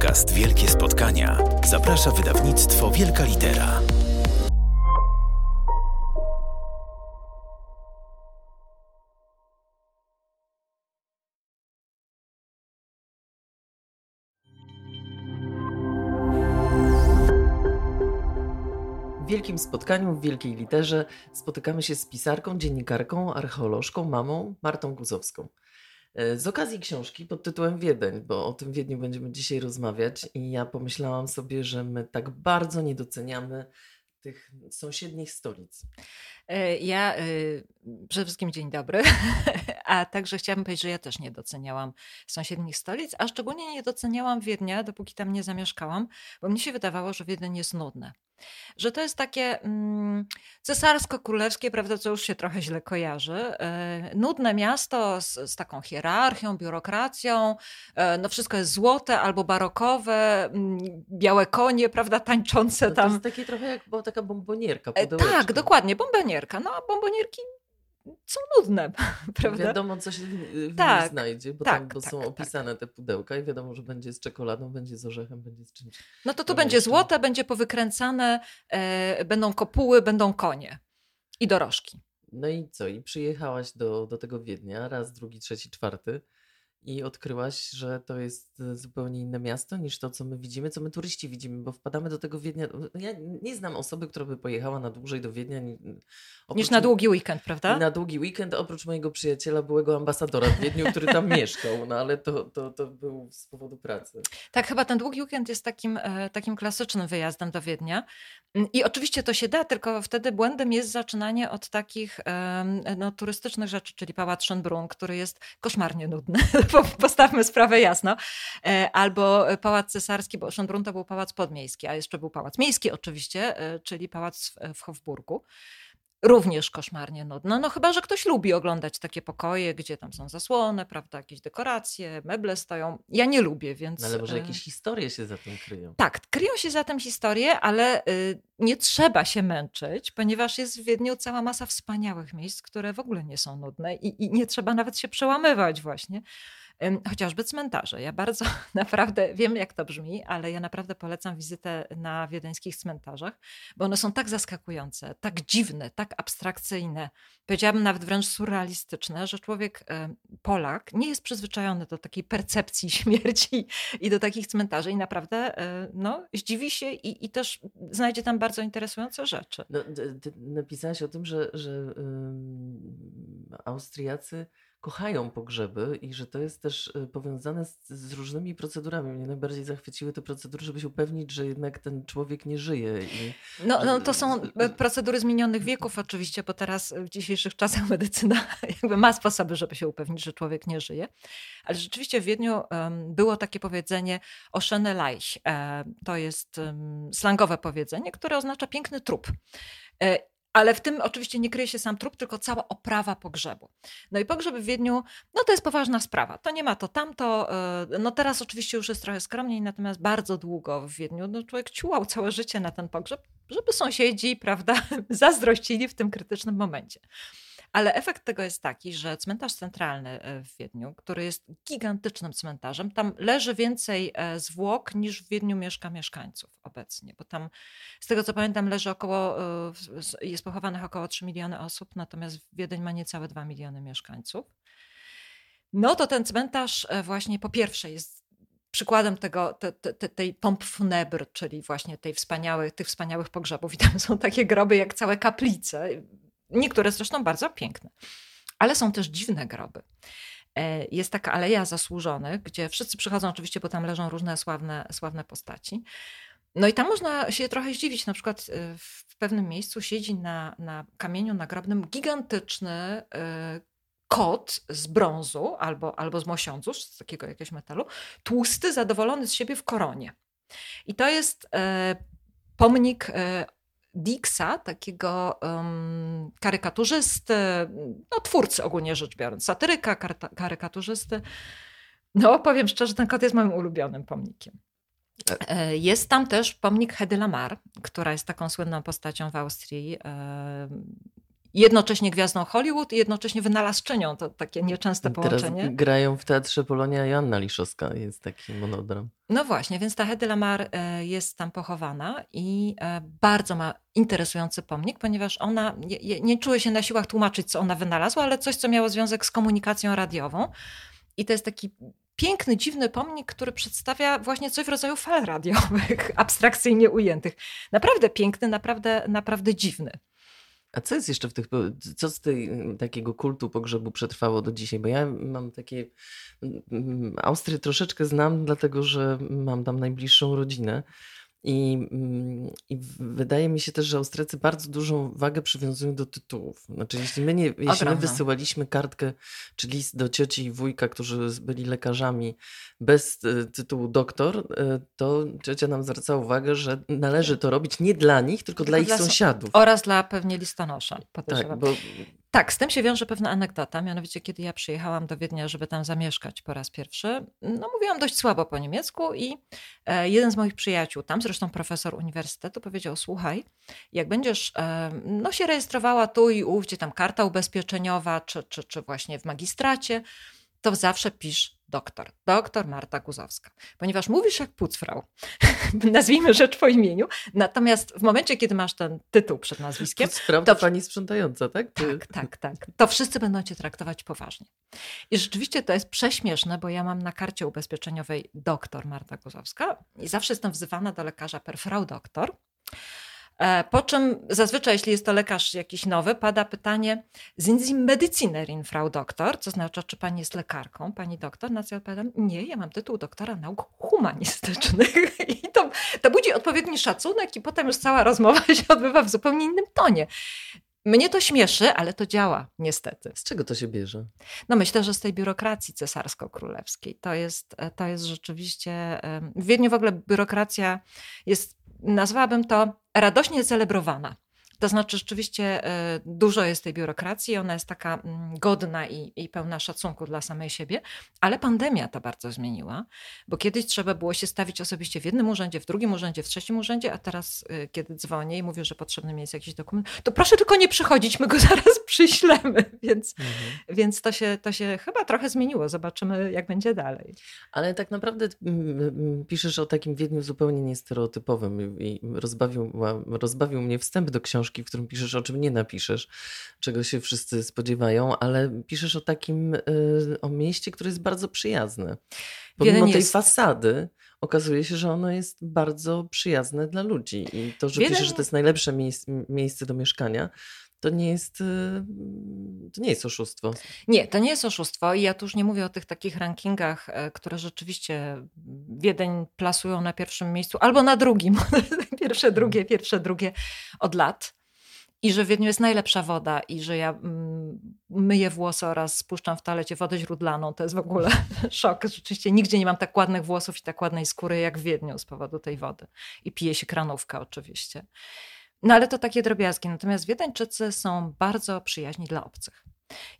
podcast Wielkie Spotkania zaprasza wydawnictwo Wielka Litera. W wielkim spotkaniu w Wielkiej Literze spotykamy się z pisarką, dziennikarką, archeolożką, mamą Martą Guzowską. E, Z okazji książki pod tytułem Wiedeń, bo o tym Wiedniu będziemy dzisiaj rozmawiać i ja pomyślałam sobie, że my tak bardzo nie doceniamy tych sąsiednich stolic. E, Ja y, przede wszystkim dzień dobry, a także chciałabym powiedzieć, że ja też nie doceniałam sąsiednich stolic, a szczególnie nie doceniałam Wiednia, dopóki tam nie zamieszkałam, bo mnie się wydawało, że Wiedeń jest nudne. Że to jest takie mm, cesarsko-królewskie, prawda, co już się trochę źle kojarzy. E, nudne miasto z, z taką hierarchią, biurokracją, e, no wszystko jest złote albo barokowe, mm, białe konie, prawda, tańczące No to tam. jest takie trochę jak była taka bombonierka. E. Tak, dokładnie, bombonierka. No, a bombonierki są nudne, prawda? Wiadomo, co się w Tak, nim znajdzie, bo, tak, tam, bo tak, są tak. opisane te pudełka i wiadomo, że będzie z czekoladą, będzie z orzechem, będzie z czymś. No to tu to będzie jeszcze- złote, będzie powykręcane, e, będą kopuły, będą konie i dorożki. No i co? I przyjechałaś do, do tego Wiednia raz, drugi, trzeci, czwarty i odkryłaś, że to jest e, zupełnie inne miasto niż to, co my widzimy, co my turyści widzimy, bo wpadamy do tego Wiednia. Ja nie znam osoby, która by pojechała na dłużej do Wiednia Niż na długi weekend, prawda? Na długi weekend, oprócz mojego przyjaciela, byłego ambasadora w Wiedniu, który tam mieszkał, no ale to, to, to był z powodu pracy. Tak, chyba ten długi weekend jest takim, e, takim klasycznym wyjazdem do Wiednia. Mm, I oczywiście to się da, tylko wtedy błędem jest zaczynanie od takich no, turystycznych rzeczy, czyli Pałac Schönbrunn, który jest koszmarnie nudny, postawmy sprawę jasno, E, albo Pałac Cesarski, bo Schönbrunn to był pałac podmiejski, a jeszcze był Pałac Miejski oczywiście, e, czyli pałac w, Hofburgu. Również koszmarnie nudno, no chyba, że ktoś lubi oglądać takie pokoje, gdzie tam są zasłony, prawda, jakieś dekoracje, meble stoją. Ja nie lubię, więc... No ale może e, jakieś historie się za tym kryją. tak, kryją się za tym historie, ale y, nie trzeba się męczyć, ponieważ jest w Wiedniu cała masa wspaniałych miejsc, które w ogóle nie są nudne i, i nie trzeba nawet się przełamywać właśnie. Chociażby cmentarze. Ja bardzo naprawdę wiem, jak to brzmi, ale ja naprawdę polecam wizytę na wiedeńskich cmentarzach, bo one są tak zaskakujące, tak dziwne, tak abstrakcyjne, powiedziałabym nawet wręcz surrealistyczne, że człowiek, Polak, nie jest przyzwyczajony do takiej percepcji śmierci i do takich cmentarzy i naprawdę e, no, zdziwi się i, i też znajdzie tam bardzo interesujące rzeczy. No, ty, napisałaś o tym, że, że ym, Austriacy kochają pogrzeby i że to jest też y, powiązane z, z różnymi procedurami. Mnie najbardziej zachwyciły te procedury, żeby się upewnić, że jednak ten człowiek nie żyje. I, No, no to są e, procedury z minionych wieków oczywiście, bo teraz w dzisiejszych czasach medycyna jakby ma sposoby, żeby się upewnić, że człowiek nie żyje. Ale rzeczywiście w Wiedniu em, było takie powiedzenie oszene Leich. E, To jest em, slangowe powiedzenie, które oznacza piękny trup. E, Ale w tym oczywiście nie kryje się sam trup, tylko cała oprawa pogrzebu. No i pogrzeb w Wiedniu, no to jest poważna sprawa. To nie ma to tamto. e, No teraz oczywiście już jest trochę skromniej, natomiast bardzo długo w Wiedniu no człowiek ciułał całe życie na ten pogrzeb, żeby sąsiedzi, prawda, zazdrościli w tym krytycznym momencie. Ale efekt tego jest taki, że cmentarz centralny e, w Wiedniu, który jest gigantycznym cmentarzem, tam leży więcej e, zwłok niż w Wiedniu mieszka mieszkańców obecnie, bo tam z tego co pamiętam leży około, e, jest pochowanych około 3 miliony osób, natomiast Wiedeń ma niecałe 2 miliony mieszkańców. No to ten cmentarz właśnie po pierwsze jest przykładem tego, te, te, te, tej pomp funebr, czyli właśnie tej wspaniałych, tych wspaniałych pogrzebów. I tam są takie groby jak całe kaplice. Niektóre zresztą bardzo piękne. Ale są też dziwne groby. E, Jest taka aleja zasłużonych, gdzie wszyscy przychodzą oczywiście, bo tam leżą różne sławne, sławne postaci. No i tam można się trochę zdziwić. Na przykład e, w pewnym miejscu siedzi na, na kamieniu nagrobnym gigantyczny e, kot z brązu albo, albo z mosiądzu, z takiego jakiegoś metalu, tłusty, zadowolony z siebie w koronie. I to jest pomnik Dixa, takiego em, karykaturzysty, no twórcy ogólnie rzecz biorąc, satyryka, karta, karykaturzysty. No powiem szczerze, ten kot jest moim ulubionym pomnikiem. E, Jest tam też pomnik Hedy Lamar, która jest taką słynną postacią w Austrii. Jednocześnie gwiazdą Hollywood i jednocześnie wynalazczynią. To takie nieczęste połączenie. Teraz grają w Teatrze Polonia Joanna Liszowska, jest taki monodram. No właśnie, więc ta Hedy Lamar e, jest tam pochowana i e, bardzo ma interesujący pomnik, ponieważ ona nie, nie czuje się na siłach tłumaczyć, co ona wynalazła, ale coś, co miało związek z komunikacją radiową. I to jest taki piękny, dziwny pomnik, który przedstawia właśnie coś w rodzaju fal radiowych, abstrakcyjnie ujętych. Naprawdę piękny, naprawdę, naprawdę dziwny. A co jest jeszcze w tych, co z tej, takiego kultu pogrzebu przetrwało do dzisiaj? Bo ja mam takie, Austrię troszeczkę znam, dlatego że mam tam najbliższą rodzinę. I, mm, I, wydaje mi się też, że Austriacy bardzo dużą wagę przywiązują do tytułów. Znaczy, jeśli my, nie, jeśli my wysyłaliśmy kartkę czy list do cioci i wujka, którzy byli lekarzami bez e, tytułu doktor, e, to ciocia nam zwracała uwagę, że należy to robić nie dla nich, tylko, tylko dla ich dla sąsiadów. Oraz dla pewnie listonosza. Tak, bo tak, z tym się wiąże pewna anegdota. Mianowicie, kiedy ja przyjechałam do Wiednia, żeby tam zamieszkać po raz pierwszy, no mówiłam dość słabo po niemiecku i e, jeden z moich przyjaciół, tam zresztą profesor uniwersytetu, powiedział: Słuchaj, jak będziesz e, no, się rejestrowała tu i ów, gdzie tam karta ubezpieczeniowa, czy, czy, czy właśnie w magistracie, to zawsze pisz doktor. Doktor Marta Guzowska. Ponieważ mówisz jak pucfrau, nazwijmy rzecz po imieniu, natomiast w momencie, kiedy masz ten tytuł przed nazwiskiem... Pucfrau to, to pani sprzątająca, tak? Tak, tak, tak. To wszyscy będą cię traktować poważnie. I rzeczywiście to jest prześmieszne, bo ja mam na karcie ubezpieczeniowej doktor Marta Guzowska i zawsze jestem wzywana do lekarza per frau doktor. E, po czym zazwyczaj, jeśli jest to lekarz jakiś nowy, pada pytanie sind Sie Medizinerin, Frau Doktor? Co znaczy, czy pani jest lekarką, pani doktor? Na co ja odpowiadam, nie, ja mam tytuł doktora nauk humanistycznych. I to, to budzi odpowiedni szacunek i potem już cała rozmowa się odbywa w zupełnie innym tonie. Mnie to śmieszy, ale to działa, niestety. Z czego to się bierze? No myślę, że z tej biurokracji cesarsko-królewskiej. To jest, to jest rzeczywiście... W Wiedniu w ogóle biurokracja jest nazwałabym to radośnie celebrowana. To znaczy, rzeczywiście e, dużo jest tej biurokracji, ona jest taka mm, godna i, i, pełna szacunku dla samej siebie, ale pandemia to bardzo zmieniła, bo kiedyś trzeba było się stawić osobiście w jednym urzędzie, w drugim urzędzie, w trzecim urzędzie, a teraz, e, kiedy dzwonię i mówię, że potrzebny mi jest jakiś dokument, to proszę tylko nie przychodzić, my go zaraz przyślemy. Więc, mhm. więc to, się, to się chyba trochę zmieniło. Zobaczymy, jak będzie dalej. Ale tak naprawdę piszesz o takim Wiedniu zupełnie niestereotypowym i rozbawił, rozbawił mnie wstęp do książki książki, w którym piszesz, o czym nie napiszesz, czego się wszyscy spodziewają, ale piszesz o takim, y, o mieście, które jest bardzo przyjazne. Pomimo tej jest... fasady, okazuje się, że ono jest bardzo przyjazne dla ludzi. I to, że Wiele... piszesz, że to jest najlepsze miejsce do mieszkania, to nie jest, y, to nie jest oszustwo. Nie, to nie jest oszustwo i ja tu już nie mówię o tych takich rankingach, e, które rzeczywiście Wiedeń plasują na pierwszym miejscu albo na drugim. pierwsze, drugie, pierwsze, drugie od lat i że w Wiedniu jest najlepsza woda i że ja mm, myję włosy oraz spuszczam w talecie wodę źródlaną. To jest w ogóle szok. Rzeczywiście nigdzie nie mam tak ładnych włosów i tak ładnej skóry jak w Wiedniu z powodu tej wody. I pije się kranówkę oczywiście. No ale to takie drobiazgi. Natomiast Wiedeńczycy są bardzo przyjaźni dla obcych.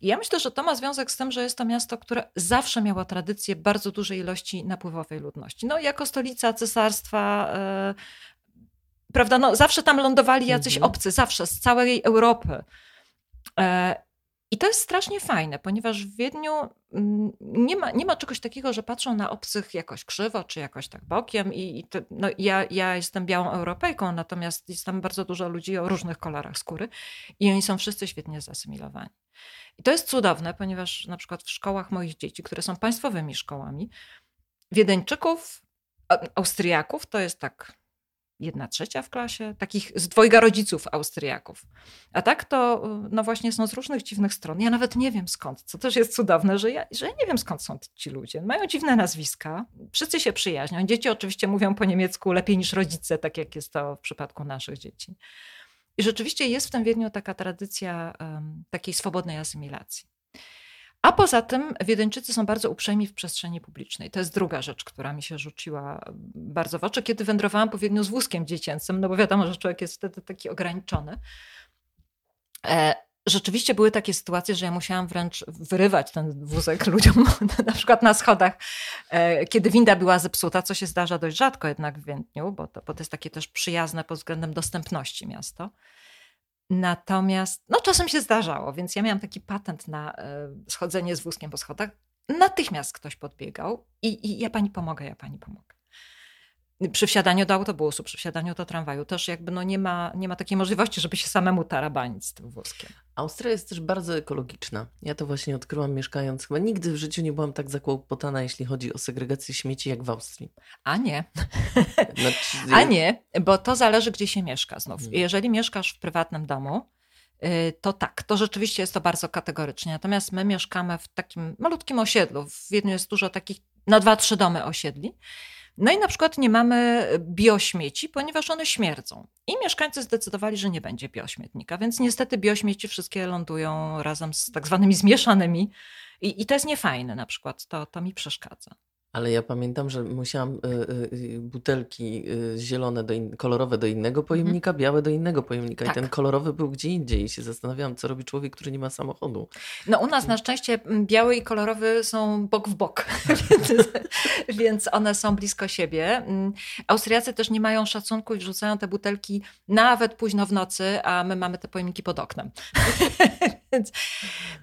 I ja myślę, że to ma związek z tym, że jest to miasto, które zawsze miało tradycję bardzo dużej ilości napływowej ludności. No, jako stolica cesarstwa, prawda, no, zawsze tam lądowali jacyś mhm. obcy, zawsze, z całej Europy. E, I to jest strasznie fajne, ponieważ w Wiedniu mm, nie ma, nie ma czegoś takiego, że patrzą na obcych jakoś krzywo, czy jakoś tak bokiem. I, i to, no, ja, ja jestem białą Europejką, natomiast jest tam bardzo dużo ludzi o różnych kolorach skóry i oni są wszyscy świetnie zasymilowani. I to jest cudowne, ponieważ na przykład w szkołach moich dzieci, które są państwowymi szkołami, Wiedeńczyków, Austriaków to jest tak jedna trzecia w klasie, takich z dwojga rodziców Austriaków. A tak to no właśnie są z różnych dziwnych stron. Ja nawet nie wiem skąd, co też jest cudowne, że ja, że ja nie wiem skąd są ci ludzie. Mają dziwne nazwiska, wszyscy się przyjaźnią. Dzieci oczywiście mówią po niemiecku lepiej niż rodzice, tak jak jest to w przypadku naszych dzieci. I rzeczywiście jest w tym Wiedniu taka tradycja um, takiej swobodnej asymilacji. A poza tym Wiedeńczycy są bardzo uprzejmi w przestrzeni publicznej. To jest druga rzecz, która mi się rzuciła bardzo w oczy, kiedy wędrowałam po Wiedniu z wózkiem dziecięcym, no bo wiadomo, że człowiek jest wtedy taki ograniczony. E, rzeczywiście były takie sytuacje, że ja musiałam wręcz wyrywać ten wózek ludziom, na przykład na schodach, e, kiedy winda była zepsuta, co się zdarza dość rzadko jednak w Wiedniu, bo to, bo to jest takie też przyjazne pod względem dostępności miasto. Natomiast, no czasem się zdarzało, więc ja miałam taki patent na e, schodzenie z wózkiem po schodach. Natychmiast ktoś podbiegał i, i ja pani pomogę, ja pani pomogę. Przy wsiadaniu do autobusu, przy wsiadaniu do tramwaju też jakby no nie, ma, nie ma takiej możliwości, żeby się samemu tarabanić z tym wózkiem. Austria jest też bardzo ekologiczna. Ja to właśnie odkryłam mieszkając. Chyba nigdy w życiu nie byłam tak zakłopotana, jeśli chodzi o segregację śmieci, jak w Austrii. A nie. Znaczy, A nie, bo to zależy, gdzie się mieszka znów. Hmm. Jeżeli mieszkasz w prywatnym domu, y, to tak, to rzeczywiście jest to bardzo kategorycznie. Natomiast my mieszkamy w takim malutkim osiedlu. W Wiedniu jest dużo takich na dwa, trzy domy osiedli. No i na przykład nie mamy biośmieci, ponieważ one śmierdzą. I mieszkańcy zdecydowali, że nie będzie biośmietnika, więc niestety biośmieci wszystkie lądują razem z tak zwanymi zmieszanymi. I, i to jest niefajne na przykład, to, to mi przeszkadza. Ale ja pamiętam, że musiałam y, y, butelki y, zielone, do in, kolorowe do innego pojemnika, mhm. białe do innego pojemnika. Tak. I ten kolorowy był gdzie indziej. I się zastanawiałam, co robi człowiek, który nie ma samochodu. No u nas na szczęście biały i kolorowy są bok w bok, więc one są blisko siebie. Mm, Austriacy też nie mają szacunku i wrzucają te butelki nawet późno w nocy, a my mamy te pojemniki pod oknem. Więc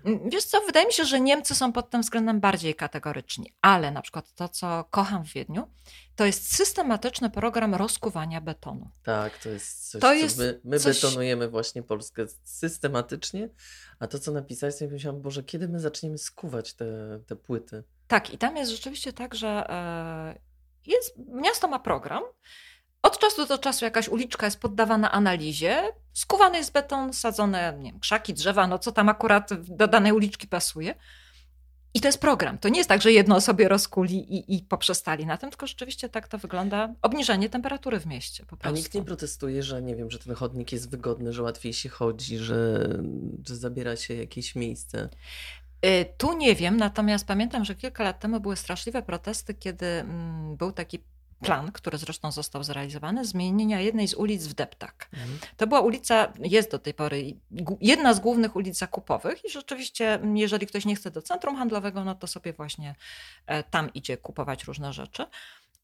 mm, wiesz co, wydaje mi się, że Niemcy są pod tym względem bardziej kategoryczni, ale na przykład to, co kocham w Wiedniu, to jest systematyczny program rozkuwania betonu. Tak, to jest coś, to jest my, my coś... betonujemy właśnie Polskę systematycznie, a to, co napisałeś, sobie myślałam, Boże, kiedy my zaczniemy skuwać te, te płyty? Tak, i tam jest rzeczywiście tak, że e, jest, miasto ma program, od czasu do czasu jakaś uliczka jest poddawana analizie, skuwany jest beton, sadzone nie wiem, krzaki, drzewa, no co tam akurat do danej uliczki pasuje. I to jest program. To nie jest tak, że jedno sobie rozkuli i, i poprzestali na tym, tylko rzeczywiście tak to wygląda. Obniżenie temperatury w mieście. Po prostu. A nikt nie protestuje, że nie wiem, że ten chodnik jest wygodny, że łatwiej się chodzi, że, że zabiera się jakieś miejsce. Y, tu nie wiem, natomiast pamiętam, że kilka lat temu były straszliwe protesty, kiedy mm, był taki plan, który zresztą został zrealizowany, zmienienia jednej z ulic w Deptak. Mhm. To była ulica, jest do tej pory jedna z głównych ulic zakupowych i rzeczywiście, jeżeli ktoś nie chce do centrum handlowego, no to sobie właśnie e, tam idzie kupować różne rzeczy.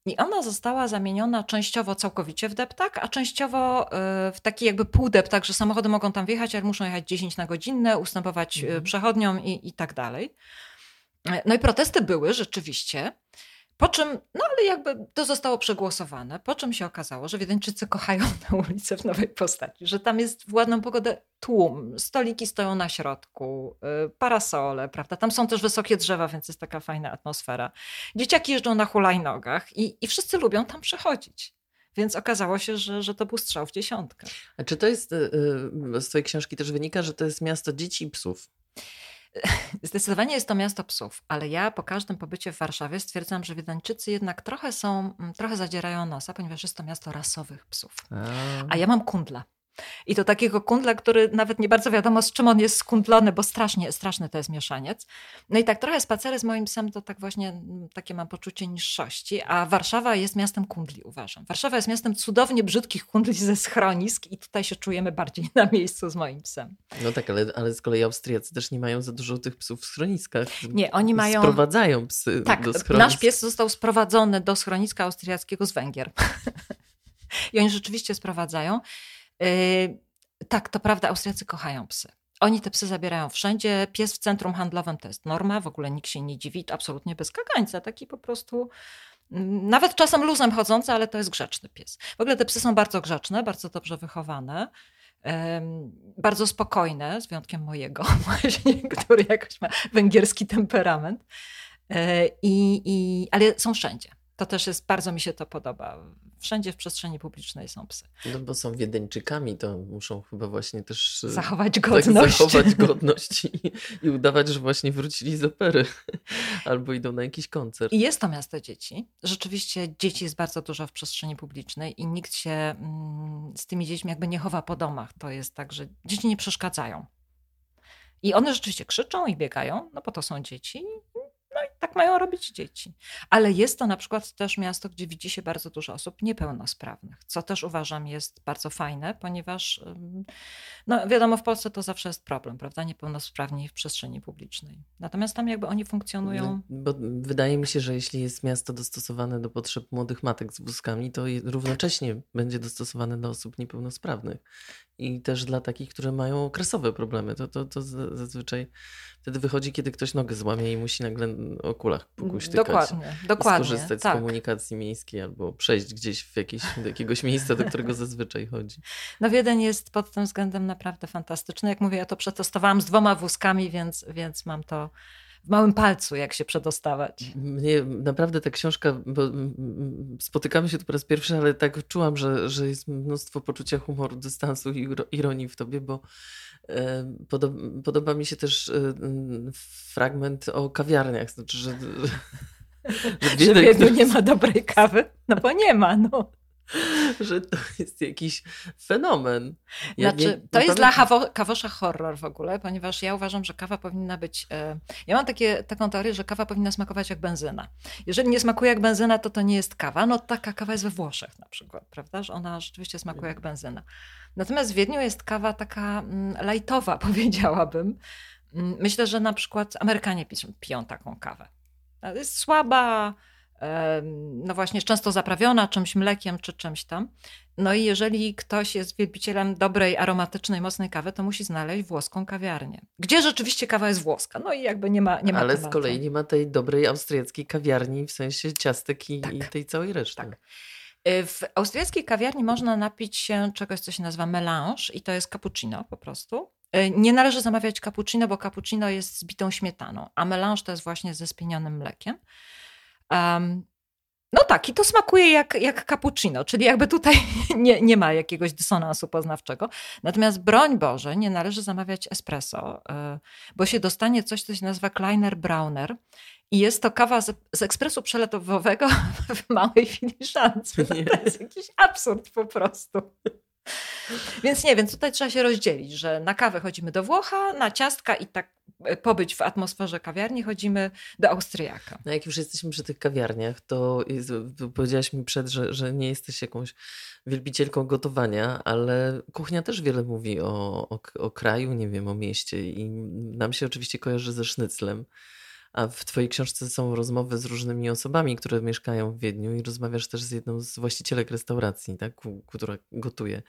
I ona została zamieniona częściowo całkowicie w deptak, a częściowo e, w taki jakby półdeptak, że samochody mogą tam wjechać, ale muszą jechać 10 na godzinę, ustępować e, mhm. przechodniom i, i tak dalej. No i protesty były rzeczywiście. Po czym, no ale jakby to zostało przegłosowane, po czym się okazało, że Wiedeńczycy kochają tę ulicę w nowej postaci, że tam jest w ładną pogodę tłum, stoliki stoją na środku, y, parasole, prawda? Tam są też wysokie drzewa, więc jest taka fajna atmosfera. Dzieciaki jeżdżą na hulajnogach i, i wszyscy lubią tam przechodzić. Więc okazało się, że, że to był strzał w dziesiątkę. A czy to jest, y, y, z twojej książki też wynika, że to jest miasto dzieci i psów? Zdecydowanie jest to miasto psów, ale ja po każdym pobycie w Warszawie stwierdzam, że Wiedeńczycy jednak trochę są, mm, trochę zadzierają nosa, ponieważ jest to miasto rasowych psów. A, A ja mam kundla. I to takiego kundla, który nawet nie bardzo wiadomo, z czym on jest skundlony, bo strasznie, straszny to jest mieszaniec. No i tak trochę spacery z moim psem to tak właśnie mm, takie mam poczucie niższości, a Warszawa jest miastem kundli, uważam. Warszawa jest miastem cudownie brzydkich kundli ze schronisk i tutaj się czujemy bardziej na miejscu z moim psem. No tak, ale, ale z kolei Austriacy też nie mają za dużo tych psów w schroniskach. Nie, oni mają... Sprowadzają psy tak, do schronisk. nasz pies został sprowadzony do schroniska austriackiego z Węgier. I oni rzeczywiście sprowadzają. Yy, tak, to prawda, Austriacy kochają psy. Oni te psy zabierają wszędzie. Pies w centrum handlowym to jest norma, w ogóle nikt się nie dziwi, absolutnie bez kagańca, taki po prostu mm, nawet czasem luzem chodzący, ale to jest grzeczny pies. W ogóle te psy są bardzo grzeczne, bardzo dobrze wychowane, bardzo spokojne, z wyjątkiem mojego który jakoś ma węgierski temperament. E, I, i, ale są wszędzie. To też jest, bardzo mi się to podoba wszędzie w przestrzeni publicznej są psy. No bo są wiedeńczykami, to muszą chyba właśnie też e, zachować godność. Tak, zachować godność i, i, udawać, że właśnie wrócili z opery albo idą na jakiś koncert. I jest to miasto dzieci. Rzeczywiście dzieci jest bardzo dużo w przestrzeni publicznej i nikt się mm, z tymi dziećmi jakby nie chowa po domach. To jest tak, że dzieci nie przeszkadzają. I one rzeczywiście krzyczą i biegają, no bo to są dzieci tak mają robić dzieci. Ale jest to na przykład też miasto, gdzie widzi się bardzo dużo osób niepełnosprawnych, co też uważam jest bardzo fajne, ponieważ no wiadomo, w Polsce to zawsze jest problem, prawda? Niepełnosprawni w przestrzeni publicznej. Natomiast tam jakby oni funkcjonują. No, bo wydaje mi się, że jeśli jest miasto dostosowane do potrzeb młodych matek z wózkami, to równocześnie będzie dostosowane do osób niepełnosprawnych. I też dla takich, które mają okresowe problemy. To, to, to zazwyczaj wtedy wychodzi, kiedy ktoś nogę złamie i musi nagle o kulach pokuśtykać. Dokładnie, dokładnie. skorzystać tak. z komunikacji miejskiej albo przejść gdzieś w jakieś, do jakiegoś miejsca, do którego zazwyczaj chodzi. No Wiedeń jest pod tym względem naprawdę fantastyczny. Jak mówię, ja to przetestowałam z dwoma wózkami, więc, więc mam to w małym palcu, jak się przedostawać. Mnie naprawdę ta książka, bo spotykamy się tu po raz pierwszy, ale tak czułam, że, że jest mnóstwo poczucia humoru, dystansu i ironii w tobie, bo podoba, podoba mi się też fragment o kawiarniach. Znaczy, że, że, że Wiedniu nie ma dobrej kawy? No bo nie ma, no. że to jest jakiś fenomen. Ja znaczy, nie, to jest dla kawo, kawosza horror w ogóle, ponieważ ja uważam, że kawa powinna być. E, ja mam takie, taką teorię, że kawa powinna smakować jak benzyna. Jeżeli nie smakuje jak benzyna, to to nie jest kawa. No taka kawa jest we Włoszech na przykład, prawda? Że ona rzeczywiście smakuje jak benzyna. Natomiast w Wiedniu jest kawa taka mm, lightowa, powiedziałabym. Mm, myślę, że na przykład Amerykanie piją taką kawę. Jest słaba, no właśnie często zaprawiona czymś mlekiem czy czymś tam. No i jeżeli ktoś jest wielbicielem dobrej, aromatycznej, mocnej kawy, to musi znaleźć włoską kawiarnię. Gdzie rzeczywiście kawa jest włoska. No i jakby nie ma nie ma Ale z kolei nie ma tej dobrej austriackiej kawiarni w sensie ciastek i, tak. i tej całej reszty. Tak. Y, w austriackiej kawiarni można napić się czegoś, co się nazywa melange i to jest cappuccino po prostu. Y, nie należy zamawiać cappuccino, bo cappuccino jest z bitą śmietaną, a melange to jest właśnie ze spienionym mlekiem. Um, no tak, i to smakuje jak, jak cappuccino, czyli jakby tutaj nie, nie ma jakiegoś dysonansu poznawczego. Natomiast broń Boże, nie należy zamawiać espresso, y, bo się dostanie coś, co się nazywa Kleiner Browner. I jest to kawa z, z ekspresu przeletowego w małej filiżance. To jest jakiś absurd po prostu. Więc nie, więc tutaj trzeba się rozdzielić, że na kawę chodzimy do Włocha, na ciastka i tak e, pobyć w atmosferze kawiarni chodzimy do Austriaka. No jak już jesteśmy przy tych kawiarniach, to powiedziałaś mi przed, że, że nie jesteś jakąś wielbicielką gotowania, ale kuchnia też wiele mówi o, o, o kraju, nie wiem, o mieście i nam się oczywiście kojarzy ze sznyclem. A w Twojej książce są rozmowy z różnymi osobami, które mieszkają w Wiedniu i rozmawiasz też z jedną z właścicielek restauracji, tak, która gotuje.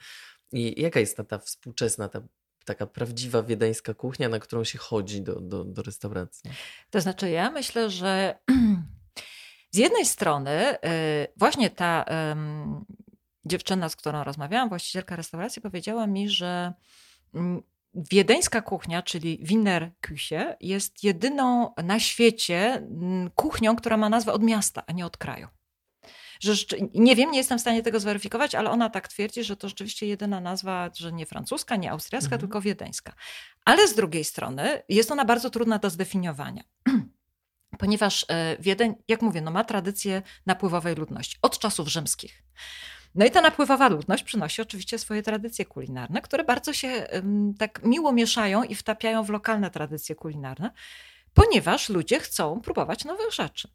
I jaka jest ta, ta współczesna, ta taka prawdziwa wiedeńska kuchnia, na którą się chodzi do, do, do restauracji? To znaczy, ja myślę, że z jednej strony y, właśnie ta dziewczyna, z którą rozmawiałam, właścicielka restauracji, powiedziała mi, że mm, Wiedeńska kuchnia, czyli Wiener Küche, jest jedyną na świecie mm, kuchnią, która ma nazwę od miasta, a nie od kraju. Że, nie wiem, nie jestem w stanie tego zweryfikować, ale ona tak twierdzi, że to rzeczywiście jedyna nazwa, że nie francuska, nie austriacka, mhm. tylko wiedeńska. Ale z drugiej strony jest ona bardzo trudna do zdefiniowania. Ponieważ e, Wiedeń, jak mówię, no ma tradycję napływowej ludności od czasów rzymskich. No i ta napływowa ludność przynosi oczywiście swoje tradycje kulinarne, które bardzo się tak miło mieszają i wtapiają w lokalne tradycje kulinarne, ponieważ ludzie chcą próbować nowych rzeczy.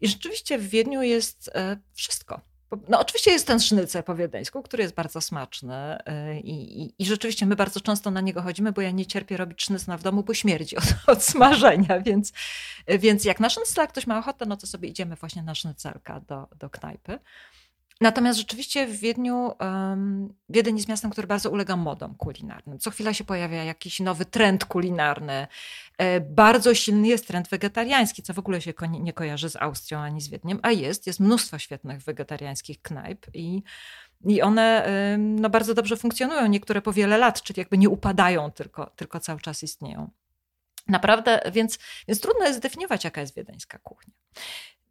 I rzeczywiście w Wiedniu jest e, wszystko. No, oczywiście jest ten sznycer po wiedeńsku, który jest bardzo smaczny e, i, i, i, rzeczywiście my bardzo często na niego chodzimy, bo ja nie cierpię robić sznycna w domu, bo śmierdzi od, od smażenia, więc, więc jak na sznycla ktoś ma ochotę, no to sobie idziemy właśnie na sznycelka do, do knajpy. Natomiast rzeczywiście w Wiedniu, um, Wiedeń jest miastem, który bardzo ulega modom kulinarnym. Co chwila się pojawia jakiś nowy trend kulinarny. E, bardzo silny jest trend wegetariański, co w ogóle się ko nie kojarzy z Austrią ani z Wiedniem, a jest. Jest mnóstwo świetnych wegetariańskich knajp i, i one no, bardzo dobrze funkcjonują. Niektóre po wiele lat, czyli jakby nie upadają, tylko, tylko cały czas istnieją. Naprawdę, więc, więc trudno jest zdefiniować, jaka jest wiedeńska kuchnia.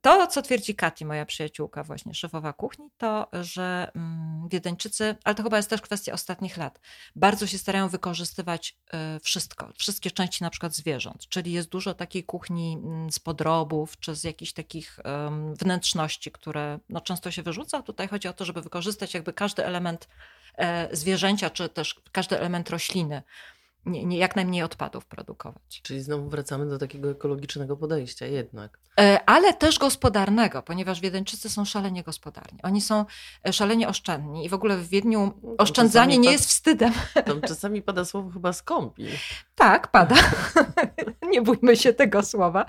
To, co twierdzi Kati, moja przyjaciółka, właśnie szefowa kuchni, to, że mm, Wiedeńczycy, ale to chyba jest też kwestia ostatnich lat, bardzo się starają wykorzystywać y, wszystko, wszystkie części na przykład zwierząt, czyli jest dużo takiej kuchni mm, z podrobów, czy z jakichś takich wnętrzności, które no, często się wyrzuca. Tutaj chodzi o to, żeby wykorzystać jakby każdy element e, zwierzęcia, czy też każdy element rośliny nie, nie, jak najmniej odpadów produkować. Czyli znowu wracamy do takiego ekologicznego podejścia jednak. E, ale też gospodarnego, ponieważ Wiedeńczycy są szalenie gospodarni. Oni są e, szalenie oszczędni i w ogóle w Wiedniu oszczędzanie nie jest wstydem. Tam czasami pada słowo chyba skąpi. Tak, pada. nie bójmy się tego słowa.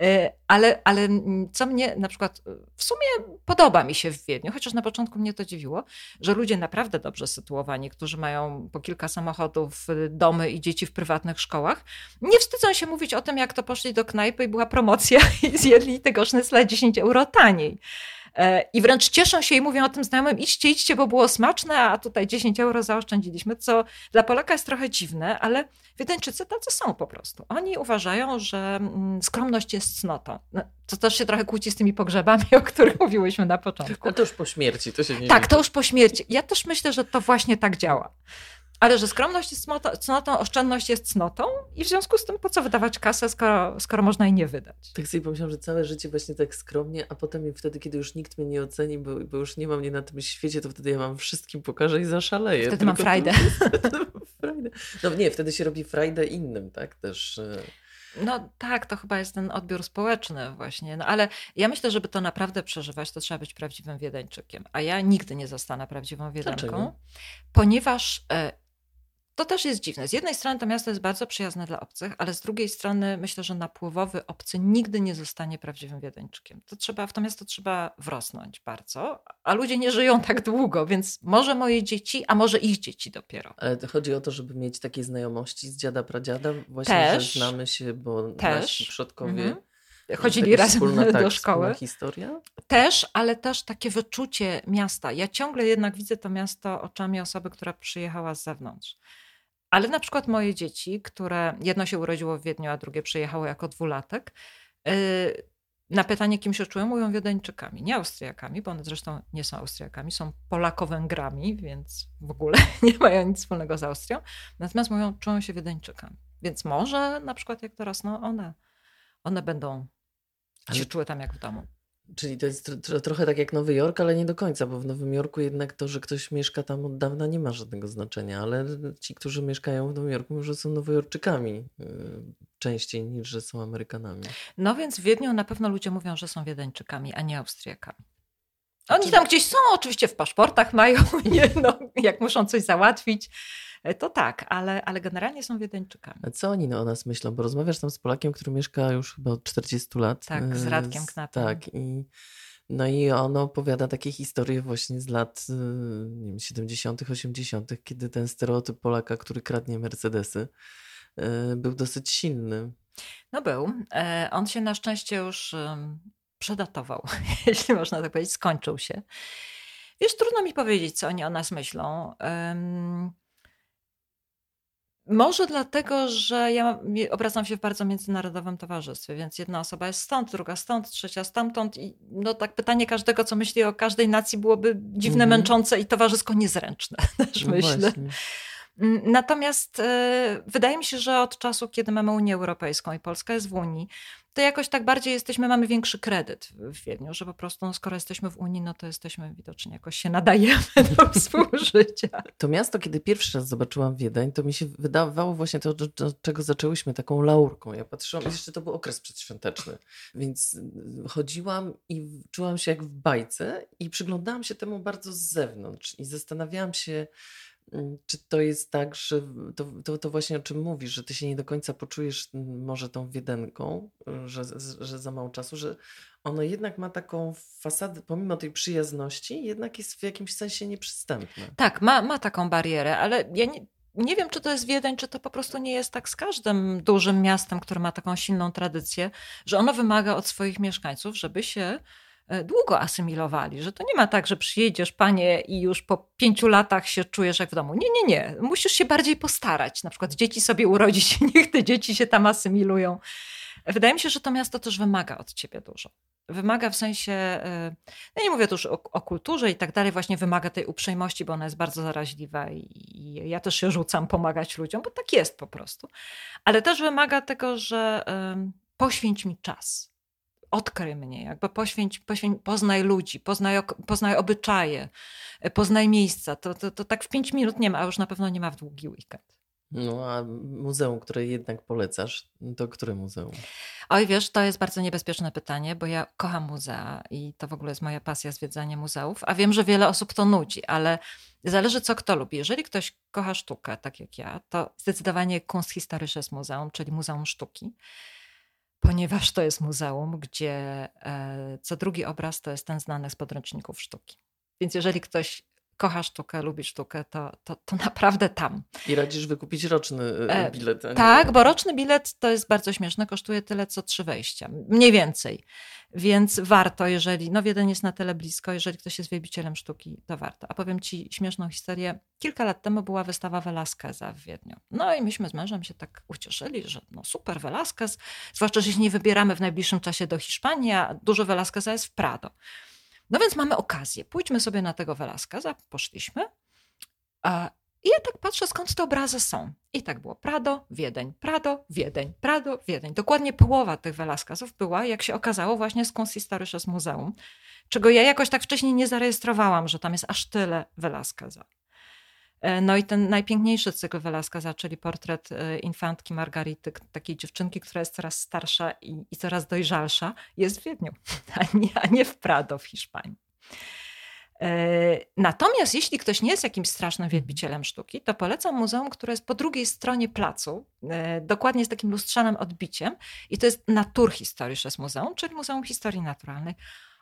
E, ale, ale co mnie na przykład w sumie podoba mi się w Wiedniu, chociaż na początku mnie to dziwiło, że ludzie naprawdę dobrze sytuowani, którzy mają po kilka samochodów, domy i dzieci w prywatnych szkołach, nie wstydzą się mówić o tym, jak to poszli do knajpy i była promocja i zjedli tego sznycla 10 euro taniej. E, I wręcz cieszą się i mówią o tym znajomym, idźcie, idźcie, bo było smaczne, a tutaj 10 euro zaoszczędziliśmy, co dla Polaka jest trochę dziwne, ale Wiedeńczycy tacy są po prostu. Oni uważają, że mm, skromność jest cnotą. No, to też się trochę kłóci z tymi pogrzebami, o których mówiłyśmy na początku. A to już po śmierci, to się nie Tak, to już po śmierci. Ja też myślę, że to właśnie tak działa. Ale że skromność jest cnotą, oszczędność jest cnotą i w związku z tym po co wydawać kasę, skoro, skoro można jej nie wydać? Tak sobie pomyślałam, że całe życie właśnie tak skromnie, a potem wtedy, kiedy już nikt mnie nie oceni, bo, bo już nie ma mnie na tym świecie, to wtedy ja wam wszystkim pokażę i zaszaleję. Wtedy mam frajdę. frajdę. No nie, wtedy się robi frajdę innym, tak? Też... E. No tak, to chyba jest ten odbiór społeczny właśnie. No ale ja myślę, żeby to naprawdę przeżywać, to trzeba być prawdziwym Wiedeńczykiem. A ja nigdy nie zostanę prawdziwą Wiedenką, Dlaczego? ponieważ e, to też jest dziwne. Z jednej strony to miasto jest bardzo przyjazne dla obcych, ale z drugiej strony myślę, że napływowy obcy nigdy nie zostanie prawdziwym Wiedeńczykiem. To trzeba, w to miasto trzeba wrosnąć bardzo, a ludzie nie żyją tak długo, więc może moje dzieci, a może ich dzieci dopiero. Ale chodzi o to, żeby mieć takie znajomości z dziada, pradziada, właśnie, też, że znamy się, bo też. nasi przodkowie... Mhm chodzili razem do tak, szkoły. historia? Też, ale też takie wyczucie miasta. Ja ciągle jednak widzę to miasto oczami osoby, która przyjechała z zewnątrz. Ale na przykład moje dzieci, które jedno się urodziło w Wiedniu, a drugie przyjechało jako dwulatek, y, na pytanie, kim się czują, mówią Wiedeńczykami, nie Austriakami, bo one zresztą nie są Austriakami, są Polako-Węgrami, więc w ogóle nie mają nic wspólnego z Austrią. Natomiast mówią, czują się Wiedeńczykami. Więc może na przykład jak dorosną, one, one będą się czuły tam jak w domu. Czyli to jest tro, trochę tak jak Nowy Jork, ale nie do końca, bo w Nowym Jorku jednak to, że ktoś mieszka tam od dawna nie ma żadnego znaczenia, ale ci, którzy mieszkają w Nowym Jorku, może są Nowojorczykami yy, częściej niż, że są Amerykanami. No więc w Wiedniu na pewno ludzie mówią, że są Wiedeńczykami, a nie Austriakami. Oni tam gdzieś są, oczywiście w paszportach mają, nie, no, jak muszą coś załatwić, E, to tak, ale, ale generalnie są Wiedeńczykami. A co oni o nas myślą? Bo rozmawiasz tam z Polakiem, który mieszka już chyba od 40 lat. Tak, z Radkiem Knapem. Tak, i no i on opowiada takie historie właśnie z lat y, nie wiem, 70., 80., kiedy ten stereotyp Polaka, który kradnie Mercedesy, był dosyć silny. No był. E, on się na szczęście już przedatował, jeśli można tak powiedzieć, skończył się. Wiesz, trudno mi powiedzieć, co oni o nas myślą. Może dlatego, że ja obracam się w bardzo międzynarodowym towarzystwie, więc jedna osoba jest stąd, druga stąd, trzecia stamtąd i no tak pytanie każdego, co myśli o każdej nacji byłoby dziwne, mm -hmm. męczące i towarzysko niezręczne, też no myślę. Właśnie. Natomiast y, wydaje mi się, że od czasu, kiedy mamy Unię Europejską i Polska jest w Unii, to jakoś tak bardziej jesteśmy, mamy większy kredyt w Wiedniu, że po prostu no, skoro jesteśmy w Unii, no to jesteśmy widocznie jakoś się nadajemy do współżycia. To miasto, kiedy pierwszy raz zobaczyłam Wiedeń, to mi się wydawało właśnie to, do, do czego zaczęłyśmy, taką laurką. Ja patrzyłam, jeszcze to był okres przedświąteczny, więc chodziłam i czułam się jak w bajce i przyglądałam się temu bardzo z zewnątrz i zastanawiałam się, czy to jest tak, że to, to, to, właśnie o czym mówisz, że ty się nie do końca poczujesz mm, może tą wiedenką, że, że za mało czasu, że ono jednak ma taką fasadę, pomimo tej przyjazności, jednak jest w jakimś sensie nieprzystępne. Tak, ma, ma taką barierę, ale ja nie, nie wiem, czy to jest Wiedeń, czy to po prostu nie jest tak z każdym dużym miastem, które ma taką silną tradycję, że ono wymaga od swoich mieszkańców, żeby się długo asymilowali, że to nie ma tak, że przyjedziesz, panie, i już po pięciu latach się czujesz jak w domu. Nie, nie, nie. Musisz się bardziej postarać. Na przykład dzieci sobie urodzić, niech te dzieci się tam asymilują. Wydaje mi się, że to miasto też wymaga od ciebie dużo. Wymaga w sensie, e, no nie mówię tu już o, o, kulturze i tak dalej, właśnie wymaga tej uprzejmości, bo ona jest bardzo zaraźliwa i ja też się rzucam pomagać ludziom, bo tak jest po prostu. Ale też wymaga tego, że poświęć mi czas odkryj mnie, jakby poświęć, poświęć, poznaj ludzi, poznaj, poznaj obyczaje, e, poznaj miejsca. To, to, to tak w pięć minut nie ma, a już na pewno nie ma w długi weekend. No a muzeum, które jednak polecasz, to które muzeum? Oj, wiesz, to jest bardzo niebezpieczne pytanie, bo ja kocham muzea i to w ogóle jest moja pasja zwiedzanie muzeów, a wiem, że wiele osób to nudzi, ale zależy co kto lubi. Jeżeli ktoś kocha sztukę, tak jak ja, to zdecydowanie Kunsthistorisches Muzeum, czyli Muzeum Sztuki, ponieważ to jest muzeum, gdzie e, co drugi obraz to jest ten znany z podręczników sztuki. Więc jeżeli ktoś kocha sztukę, lubi sztukę, to, to, to naprawdę tam. I radzisz wykupić roczny e, e, bilet. Tak, bo roczny bilet to jest bardzo śmieszne, kosztuje tyle co trzy wejścia, mniej więcej. Więc warto, jeżeli, no Wiedeń jest na tyle blisko, jeżeli ktoś jest wielbicielem sztuki, to warto. A powiem Ci śmieszną historię. Kilka lat temu była wystawa Velasqueza w Wiedniu. No i myśmy z mężem się tak ucieszyli, że no super Velasquez, zwłaszcza, że się nie wybieramy w najbliższym czasie do Hiszpanii, a dużo Velasqueza jest w Prado. No więc mamy okazję. Pójdźmy sobie na tego Velasqueza. Poszliśmy. I ja tak patrzę, skąd te obrazy są. I tak było Prado, Wiedeń, Prado, Wiedeń, Prado, Wiedeń. Dokładnie połowa tych Velasquezów była, jak się okazało, właśnie z Kunsthistorisches Muzeum, czego ja jakoś tak wcześniej nie zarejestrowałam, że tam jest aż tyle Velasqueza. E, no i ten najpiękniejszy cykl Velasqueza, czyli portret e, infantki Margarity, takiej dziewczynki, która jest coraz starsza i, i coraz dojrzalsza, jest w Wiedniu, a nie, a nie w Prado w Hiszpanii. E, natomiast jeśli ktoś nie jest jakimś strasznym wielbicielem sztuki, to polecam muzeum, które jest po drugiej stronie placu, dokładnie z takim lustrzanym odbiciem i to jest Naturhistorisches Muzeum, czyli Muzeum Historii Naturalnej.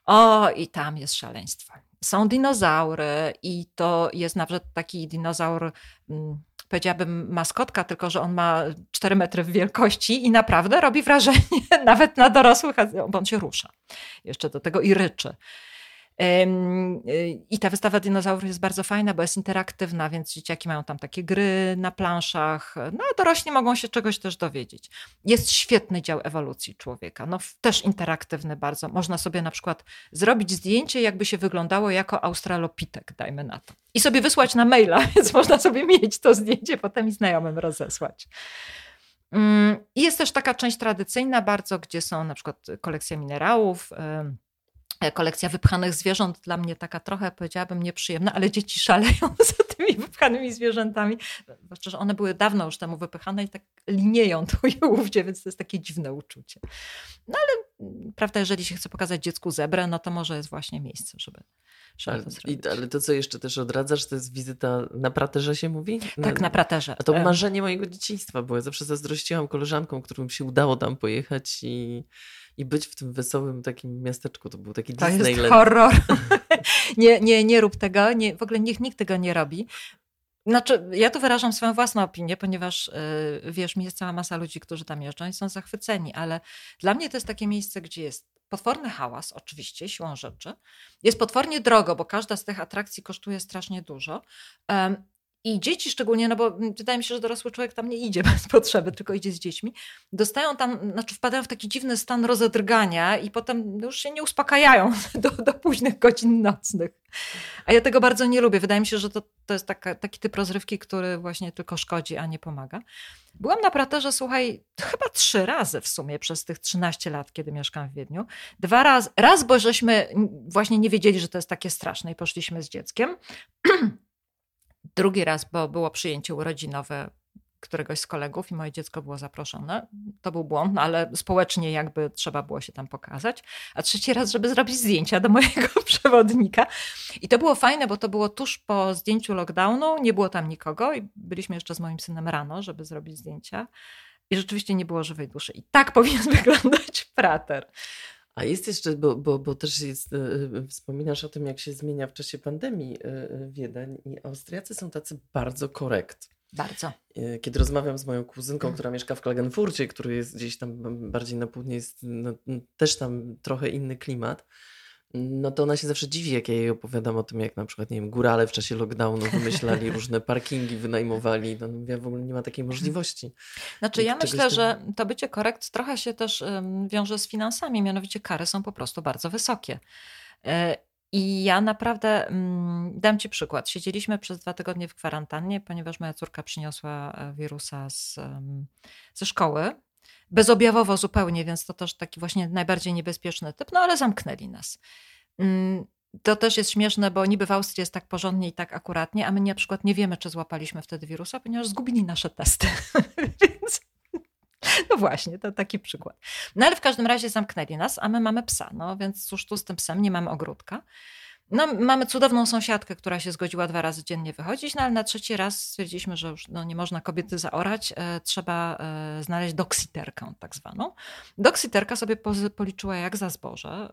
O, i tam jest szaleństwo. Są dinozaury i to jest nawet taki dinozaur, mm, powiedziałabym maskotka, tylko że on ma 4 metry w wielkości i naprawdę robi wrażenie nawet na dorosłych, bo on się rusza. Jeszcze do tego i ryczy. I ta wystawa dinozaurów jest bardzo fajna, bo jest interaktywna, więc dzieciaki mają tam takie gry na planszach, no a dorośli mogą się czegoś też dowiedzieć. Jest świetny dział ewolucji człowieka, no też interaktywny bardzo. Można sobie na przykład zrobić zdjęcie, jakby się wyglądało jako australopitek, dajmy na to. I sobie wysłać na maila, więc można sobie mieć to zdjęcie, potem i znajomym rozesłać. Mm, I jest też taka część tradycyjna bardzo, gdzie są na przykład kolekcja minerałów, kolekcja wypchanych zwierząt dla mnie taka trochę, powiedziałabym, nieprzyjemna, ale dzieci szaleją za tymi wypchanymi zwierzętami. Zwłaszcza, że one były dawno już temu wypychane i tak linieją tu i ówdzie, więc to jest takie dziwne uczucie. No ale mm, prawda, jeżeli się chce pokazać dziecku zebrę, no to może jest właśnie miejsce, żeby, ale. I, ale to, co jeszcze też odradzasz, to jest wizyta na praterze się mówi? Tak, na praterze. A to marzenie mojego dzieciństwa było. Ja zawsze zazdrościłam koleżankom, którym się udało tam pojechać i i być w tym wesołym takim miasteczku. To był taki to Disneyland. To jest horror. nie, nie, nie rób tego. Nie, w ogóle niech nikt tego nie robi. Znaczy, ja tu wyrażam swoją własną opinię, ponieważ yy, wiesz, mi jest cała masa ludzi, którzy tam jeżdżą i są zachwyceni, ale dla mnie to jest takie miejsce, gdzie jest potworny hałas, oczywiście, siłą rzeczy. Jest potwornie drogo, bo każda z tych atrakcji kosztuje strasznie dużo. Um, i dzieci szczególnie, no bo wydaje mi się, że dorosły człowiek tam nie idzie bez potrzeby, tylko idzie z dziećmi, dostają tam, znaczy wpadają w taki dziwny stan rozedrgania i potem już się nie uspokajają do, do późnych godzin nocnych. A ja tego bardzo nie lubię. Wydaje mi się, że to, to jest taka, taki typ rozrywki, który właśnie tylko szkodzi, a nie pomaga. Byłam na praterze, słuchaj, chyba trzy razy w sumie przez tych 13 lat, kiedy mieszkam w Wiedniu. Dwa razy, raz, bo żeśmy właśnie nie wiedzieli, że to jest takie straszne i poszliśmy z dzieckiem. Drugi raz, bo było przyjęcie urodzinowe któregoś z kolegów i moje dziecko było zaproszone. To był błąd, no ale społecznie jakby trzeba było się tam pokazać. A trzeci raz, żeby zrobić zdjęcia do mojego przewodnika. I to było fajne, bo to było tuż po zdjęciu lockdownu, nie było tam nikogo i byliśmy jeszcze z moim synem rano, żeby zrobić zdjęcia. I rzeczywiście nie było żywej duszy. I tak powinien wyglądać prater. A jest jeszcze, bo, bo, bo też jest, yy, wspominasz o tym, jak się zmienia w czasie pandemii yy, Wiedeń i Austriacy są tacy bardzo korekt. Bardzo. Kiedy rozmawiam z moją kuzynką, mm. która mieszka w Klagenfurcie, który jest gdzieś tam bardziej na południe, jest no, też tam trochę inny klimat no to ona się zawsze dziwi, jak ja jej opowiadam o tym, jak na przykład, nie wiem, górale w czasie lockdownu wymyślali różne parkingi, wynajmowali. No ja w ogóle nie ma takiej możliwości. Znaczy ja myślę, że to bycie korekt trochę się też wiąże z finansami, mianowicie kary są po prostu bardzo wysokie. E, I ja naprawdę mm, dam Ci przykład. Siedzieliśmy przez dwa tygodnie w kwarantannie, ponieważ moja córka przyniosła e, wirusa z, ze szkoły bezobjawowo zupełnie, więc to też taki właśnie najbardziej niebezpieczny typ, no ale zamknęli nas. Mm, to też jest śmieszne, bo niby w Austrii jest tak porządnie i tak akuratnie, a my na przykład nie wiemy, czy złapaliśmy wtedy wirusa, ponieważ zgubili nasze testy. Więc no właśnie, to taki przykład. No ale w każdym razie zamknęli nas, a my mamy psa, no więc cóż tu z tym psem, nie mamy ogródka. No, mamy cudowną sąsiadkę, która się zgodziła dwa razy dziennie wychodzić, no ale na trzeci raz stwierdziliśmy, że już no, nie można kobiety zaorać, e, trzeba e, znaleźć doksiterkę tak zwaną. Doksiterka sobie policzyła jak za zboże,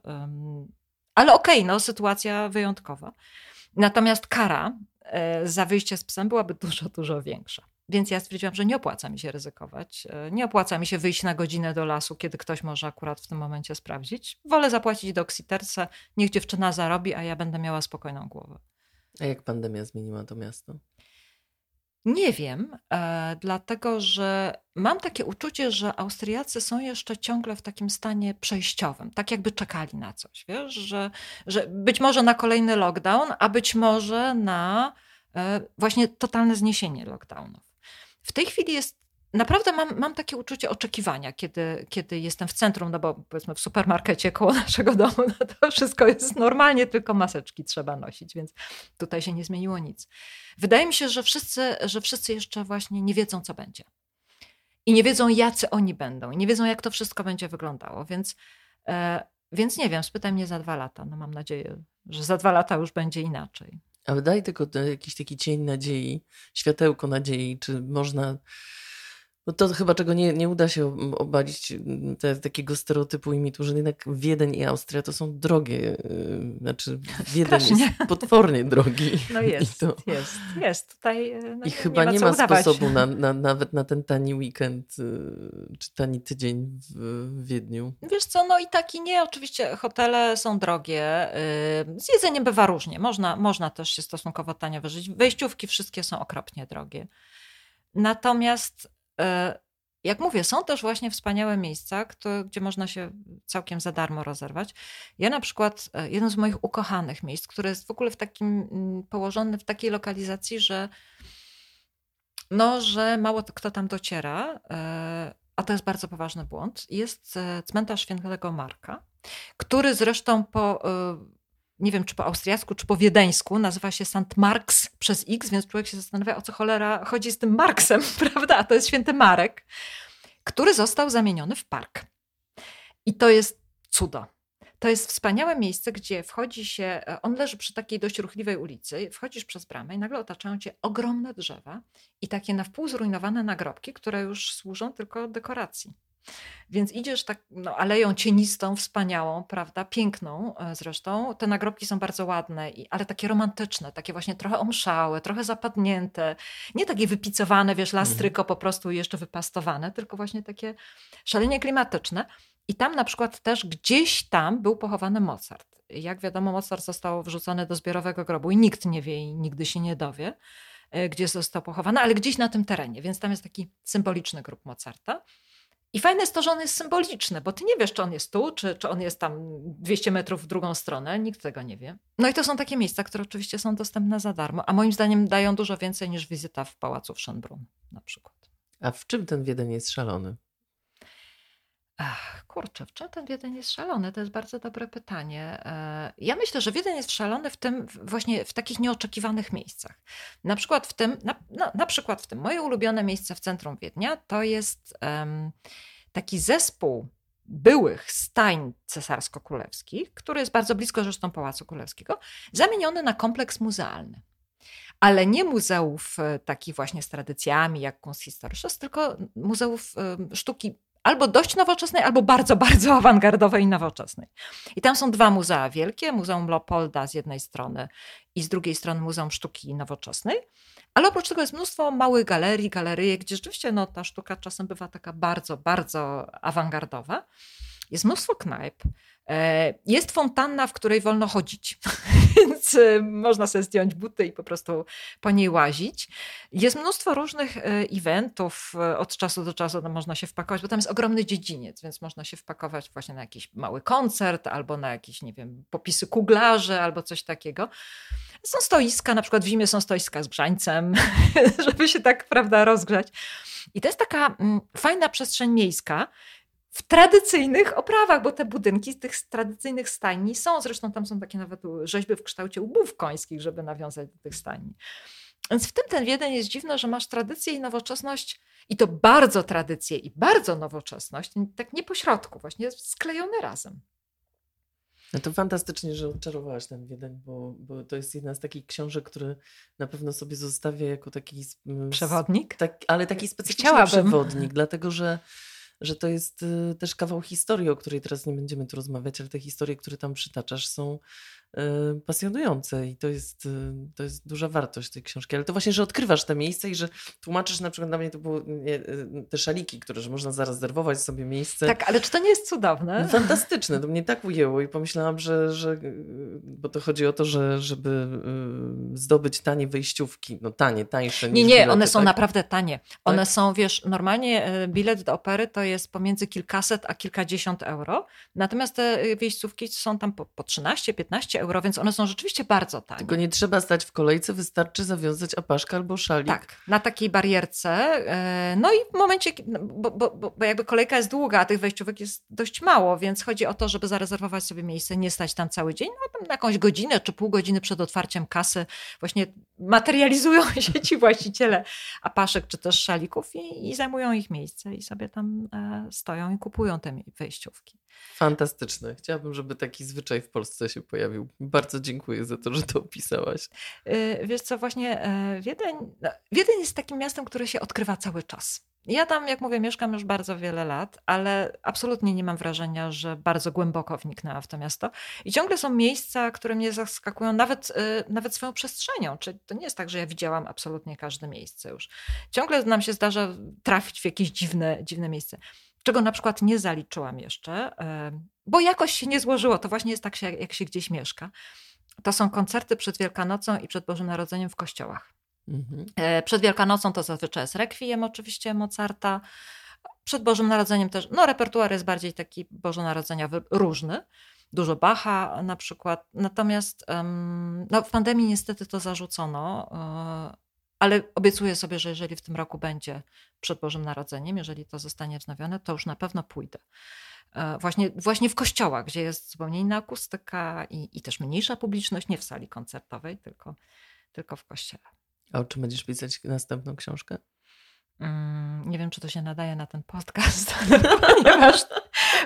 ale okej, okay, no sytuacja wyjątkowa. Natomiast kara e, za wyjście z psem byłaby dużo, dużo większa. Więc ja stwierdziłam, że nie opłaca mi się ryzykować. E, nie opłaca mi się wyjść na godzinę do lasu, kiedy ktoś może akurat w tym momencie sprawdzić. Wolę zapłacić doksiterce, niech dziewczyna zarobi, a ja będę miała spokojną głowę. A jak pandemia zmieniła to miasto? Nie wiem, e, dlatego że mam takie uczucie, że Austriacy są jeszcze ciągle w takim stanie przejściowym, tak jakby czekali na coś, wiesz, że, że być może na kolejny lockdown, a być może na e, właśnie totalne zniesienie lockdownów. W tej chwili jest naprawdę mam, mam takie uczucie oczekiwania, kiedy, kiedy jestem w centrum, no bo powiedzmy w supermarkecie koło naszego domu, no to wszystko jest normalnie, tylko maseczki trzeba nosić, więc tutaj się nie zmieniło nic. Wydaje mi się, że wszyscy, że wszyscy jeszcze właśnie nie wiedzą, co będzie. I nie wiedzą, jacy oni będą, i nie wiedzą, jak to wszystko będzie wyglądało, więc, e, więc nie wiem, spytaj mnie za dwa lata. No mam nadzieję, że za dwa lata już będzie inaczej. Ale daj tylko jakiś taki cień nadziei, światełko nadziei, czy można no to chyba czego nie, nie uda się obalić te, takiego stereotypu i mitu, że jednak Wiedeń i Austria to są drogie. Y, znaczy Wiedeń Strasznie. jest potwornie drogi. No jest, to... jest, jest. Tutaj y, no, I chyba nie ma, nie ma sposobu na, na, nawet na ten tani weekend y, czy tani tydzień w Wiedniu. Wiesz co, no i tak i nie. Oczywiście hotele są drogie. Z jedzeniem bywa różnie. Można, można też się stosunkowo tanio wyżyć. Wejściówki wszystkie są okropnie drogie. Natomiast jak mówię, są też właśnie wspaniałe miejsca, gdzie można się całkiem za darmo rozerwać. Ja na przykład, e, jeden z moich ukochanych miejsc, które jest w ogóle w takim, mm, położone w takiej lokalizacji, że no, że mało kto tam dociera, e, a to jest bardzo poważny błąd, jest cmentarz świętego Marka, który zresztą po nie wiem czy po austriacku, czy po wiedeńsku, nazywa się St. Marks przez X, więc człowiek się zastanawia, o co cholera chodzi z tym Marksem, prawda? A to jest święty Marek, który został zamieniony w park. I to jest cudo. To jest wspaniałe miejsce, gdzie wchodzi się, e, on leży przy takiej dość ruchliwej ulicy, wchodzisz przez bramę i nagle otaczają cię ogromne drzewa i takie na wpół zrujnowane nagrobki, które już służą tylko dekoracji. Więc idziesz tak no, aleją cienistą, wspaniałą, prawda, piękną e, zresztą. Te nagrobki są bardzo ładne, ale takie romantyczne, takie właśnie trochę omszałe, trochę zapadnięte. Nie takie wypicowane, wiesz, mhm. lastryko po prostu jeszcze wypastowane, tylko właśnie takie szalenie klimatyczne. I tam na przykład też gdzieś tam był pochowany Mozart. Jak wiadomo, Mozart został wrzucony do zbiorowego grobu i nikt nie wie i nigdy się nie dowie, e, gdzie został pochowany, ale gdzieś na tym terenie, więc tam jest taki symboliczny grób Mozarta. I fajne jest to, że on jest symboliczny, bo ty nie wiesz, czy on jest tu, czy, czy on jest tam 200 metrów w drugą stronę, nikt tego nie wie. No i to są takie miejsca, które oczywiście są dostępne za darmo, a moim zdaniem dają dużo więcej niż wizyta w pałacu w Schönbrunn na przykład. A w czym ten Wiedeń jest szalony? Ach, kurczę, w czym ten Wiedeń jest szalony? To jest bardzo dobre pytanie. E, ja myślę, że Wiedeń jest szalony w tym, właśnie w takich nieoczekiwanych miejscach. Na przykład w tym, na, na, przykład w tym, moje ulubione miejsce w centrum Wiednia to jest um, taki zespół byłych stajń cesarsko-królewskich, który jest bardzo blisko zresztą Pałacu Królewskiego, zamieniony na kompleks muzealny ale nie muzeów e, takich właśnie z tradycjami jak Kunsthistorisches, tylko muzeów sztuki albo dość nowoczesnej, albo bardzo, bardzo awangardowej i nowoczesnej. I tam są dwa muzea wielkie, Muzeum Leopolda z jednej strony i z drugiej strony Muzeum Sztuki Nowoczesnej, ale oprócz tego jest mnóstwo małych galerii, galeryjek, gdzie rzeczywiście no, ta sztuka czasem bywa taka bardzo, bardzo awangardowa. Jest mnóstwo knajp, E, jest fontanna, w której wolno chodzić, e, można sobie zdjąć buty i po prostu po niej łazić. Jest mnóstwo różnych e, eventów od czasu do czasu, no można się wpakować, bo tam jest ogromny dziedziniec, więc można się wpakować właśnie na jakiś mały koncert albo na jakieś, nie wiem, popisy kuglarzy albo coś takiego. Są stoiska, na przykład w zimie są stoiska z grzańcem, żeby się tak, prawda, rozgrzać. I to jest taka mm, fajna przestrzeń miejska, w tradycyjnych oprawach, bo te budynki z tych tradycyjnych stajni są. Zresztą tam są takie nawet rzeźby w kształcie łbów końskich, żeby nawiązać do tych stajni. Więc w tym ten Wiedeń jest dziwny, że masz tradycję i nowoczesność, i to bardzo tradycję i bardzo nowoczesność, tak nie pośrodku, właśnie sklejone razem. No to fantastycznie, że odczarowałaś ten Wiedeń, bo, bo to jest jedna z takich książek, które na pewno sobie zostawię jako taki... Przewodnik? Tak, ale taki specyficzny Chciałabym. przewodnik, dlatego że że to jest y, też kawał historii, o której teraz nie będziemy tu rozmawiać, ale te historie, które tam przytaczasz, są pasjonujące i to jest, y, to jest duża wartość tej książki. Ale to właśnie, że odkrywasz te miejsca i że tłumaczysz na przykład dla mnie to były y, te szaliki, które że można zarezerwować sobie miejsce. Tak, ale czy to nie jest cudowne? No, fantastyczne, to mnie tak ujęło i pomyślałam, że, że bo to chodzi o to, że żeby zdobyć tanie wejściówki, no tanie, tańsze Nie, nie, bilety, one są tak? naprawdę tanie. One tak? są, wiesz, normalnie bilet do opery to jest pomiędzy kilkaset a kilkadziesiąt euro, natomiast te wejściówki są tam po, po 13, 15 euro, więc one są rzeczywiście bardzo tanie. Tylko nie trzeba stać w kolejce, wystarczy zawiązać apaszkę albo szalik. Tak, na takiej barierce. E, no i w momencie, no, bo, bo, bo jakby kolejka jest długa, a tych wejściówek jest dość mało, więc chodzi o to, żeby zarezerwować sobie miejsce, nie stać tam cały dzień, no tam na jakąś godzinę czy pół godziny przed otwarciem kasy właśnie materializują się ci właściciele apaszek czy też szalików i, i zajmują ich miejsce i sobie tam e, stoją i kupują te wejściówki. Fantastyczne. Chciałabym, żeby taki zwyczaj w Polsce się pojawił. Bardzo dziękuję za to, że to opisałaś. Y, wiesz co, właśnie e, Wiedeń, no, Wiedeń jest takim miastem, które się odkrywa cały czas. Ja tam, jak mówię, mieszkam już bardzo wiele lat, ale absolutnie nie mam wrażenia, że bardzo głęboko wniknęłam w to miasto. I ciągle są miejsca, które mnie zaskakują nawet, y, nawet swoją przestrzenią. Czyli to nie jest tak, że ja widziałam absolutnie każde miejsce już. Ciągle nam się zdarza trafić w jakieś dziwne, dziwne miejsce czego na przykład nie zaliczyłam jeszcze, bo jakoś się nie złożyło. To właśnie jest tak, jak się gdzieś mieszka. To są koncerty przed Wielkanocą i przed Bożym Narodzeniem w kościołach. Mhm. E, przed Wielkanocą to zazwyczaj jest rekwiem oczywiście Mozarta. Przed Bożym Narodzeniem też, no repertuar jest bardziej taki bożonarodzeniowy, różny. Dużo Bacha na przykład. Natomiast no, w pandemii niestety to zarzucono e, ale obiecuję sobie, że jeżeli w tym roku będzie przed Bożym Narodzeniem, jeżeli to zostanie wznowione, to już na pewno pójdę. E, właśnie, właśnie w kościołach, gdzie jest zupełnie inna akustyka i, i też mniejsza publiczność, nie w sali koncertowej, tylko, tylko w kościele. A o czym będziesz pisać następną książkę? Mm, nie wiem, czy to się nadaje na ten podcast, ponieważ,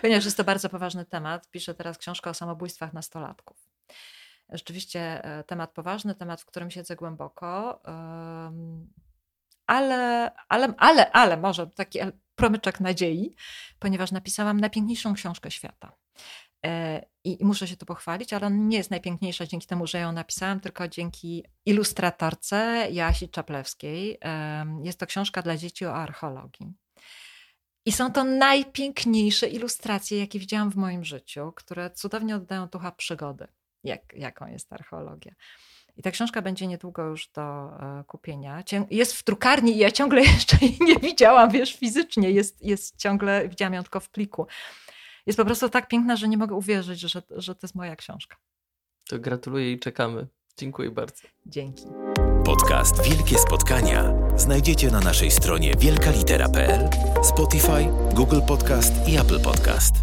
ponieważ jest to bardzo poważny temat. Piszę teraz książkę o samobójstwach nastolatków. Rzeczywiście e, temat poważny, temat, w którym siedzę głęboko. Ale, ale, ale, ale może taki promyczek nadziei, ponieważ napisałam najpiękniejszą książkę świata. E, I muszę się tu pochwalić, ale nie jest najpiękniejsza dzięki temu, że ją napisałam, tylko dzięki ilustratorce Jasi Czaplewskiej. Jest to książka dla dzieci o archeologii. I są to najpiękniejsze ilustracje, jakie widziałam w moim życiu, które cudownie oddają ducha przygody jak, jaką jest archeologia. I ta książka będzie niedługo już do e, kupienia. Jest w drukarni i ja ciągle jeszcze jej nie widziałam, wiesz, fizycznie. Jest, jest ciągle, widziałam ją tylko w pliku. Jest po prostu tak piękna, że nie mogę uwierzyć, że, że to jest moja książka. To gratuluję i czekamy. Dziękuję bardzo. Dzięki. Podcast Wielkie Spotkania znajdziecie na naszej stronie wielkalitera.pl, Spotify, Google Podcast i Apple Podcast.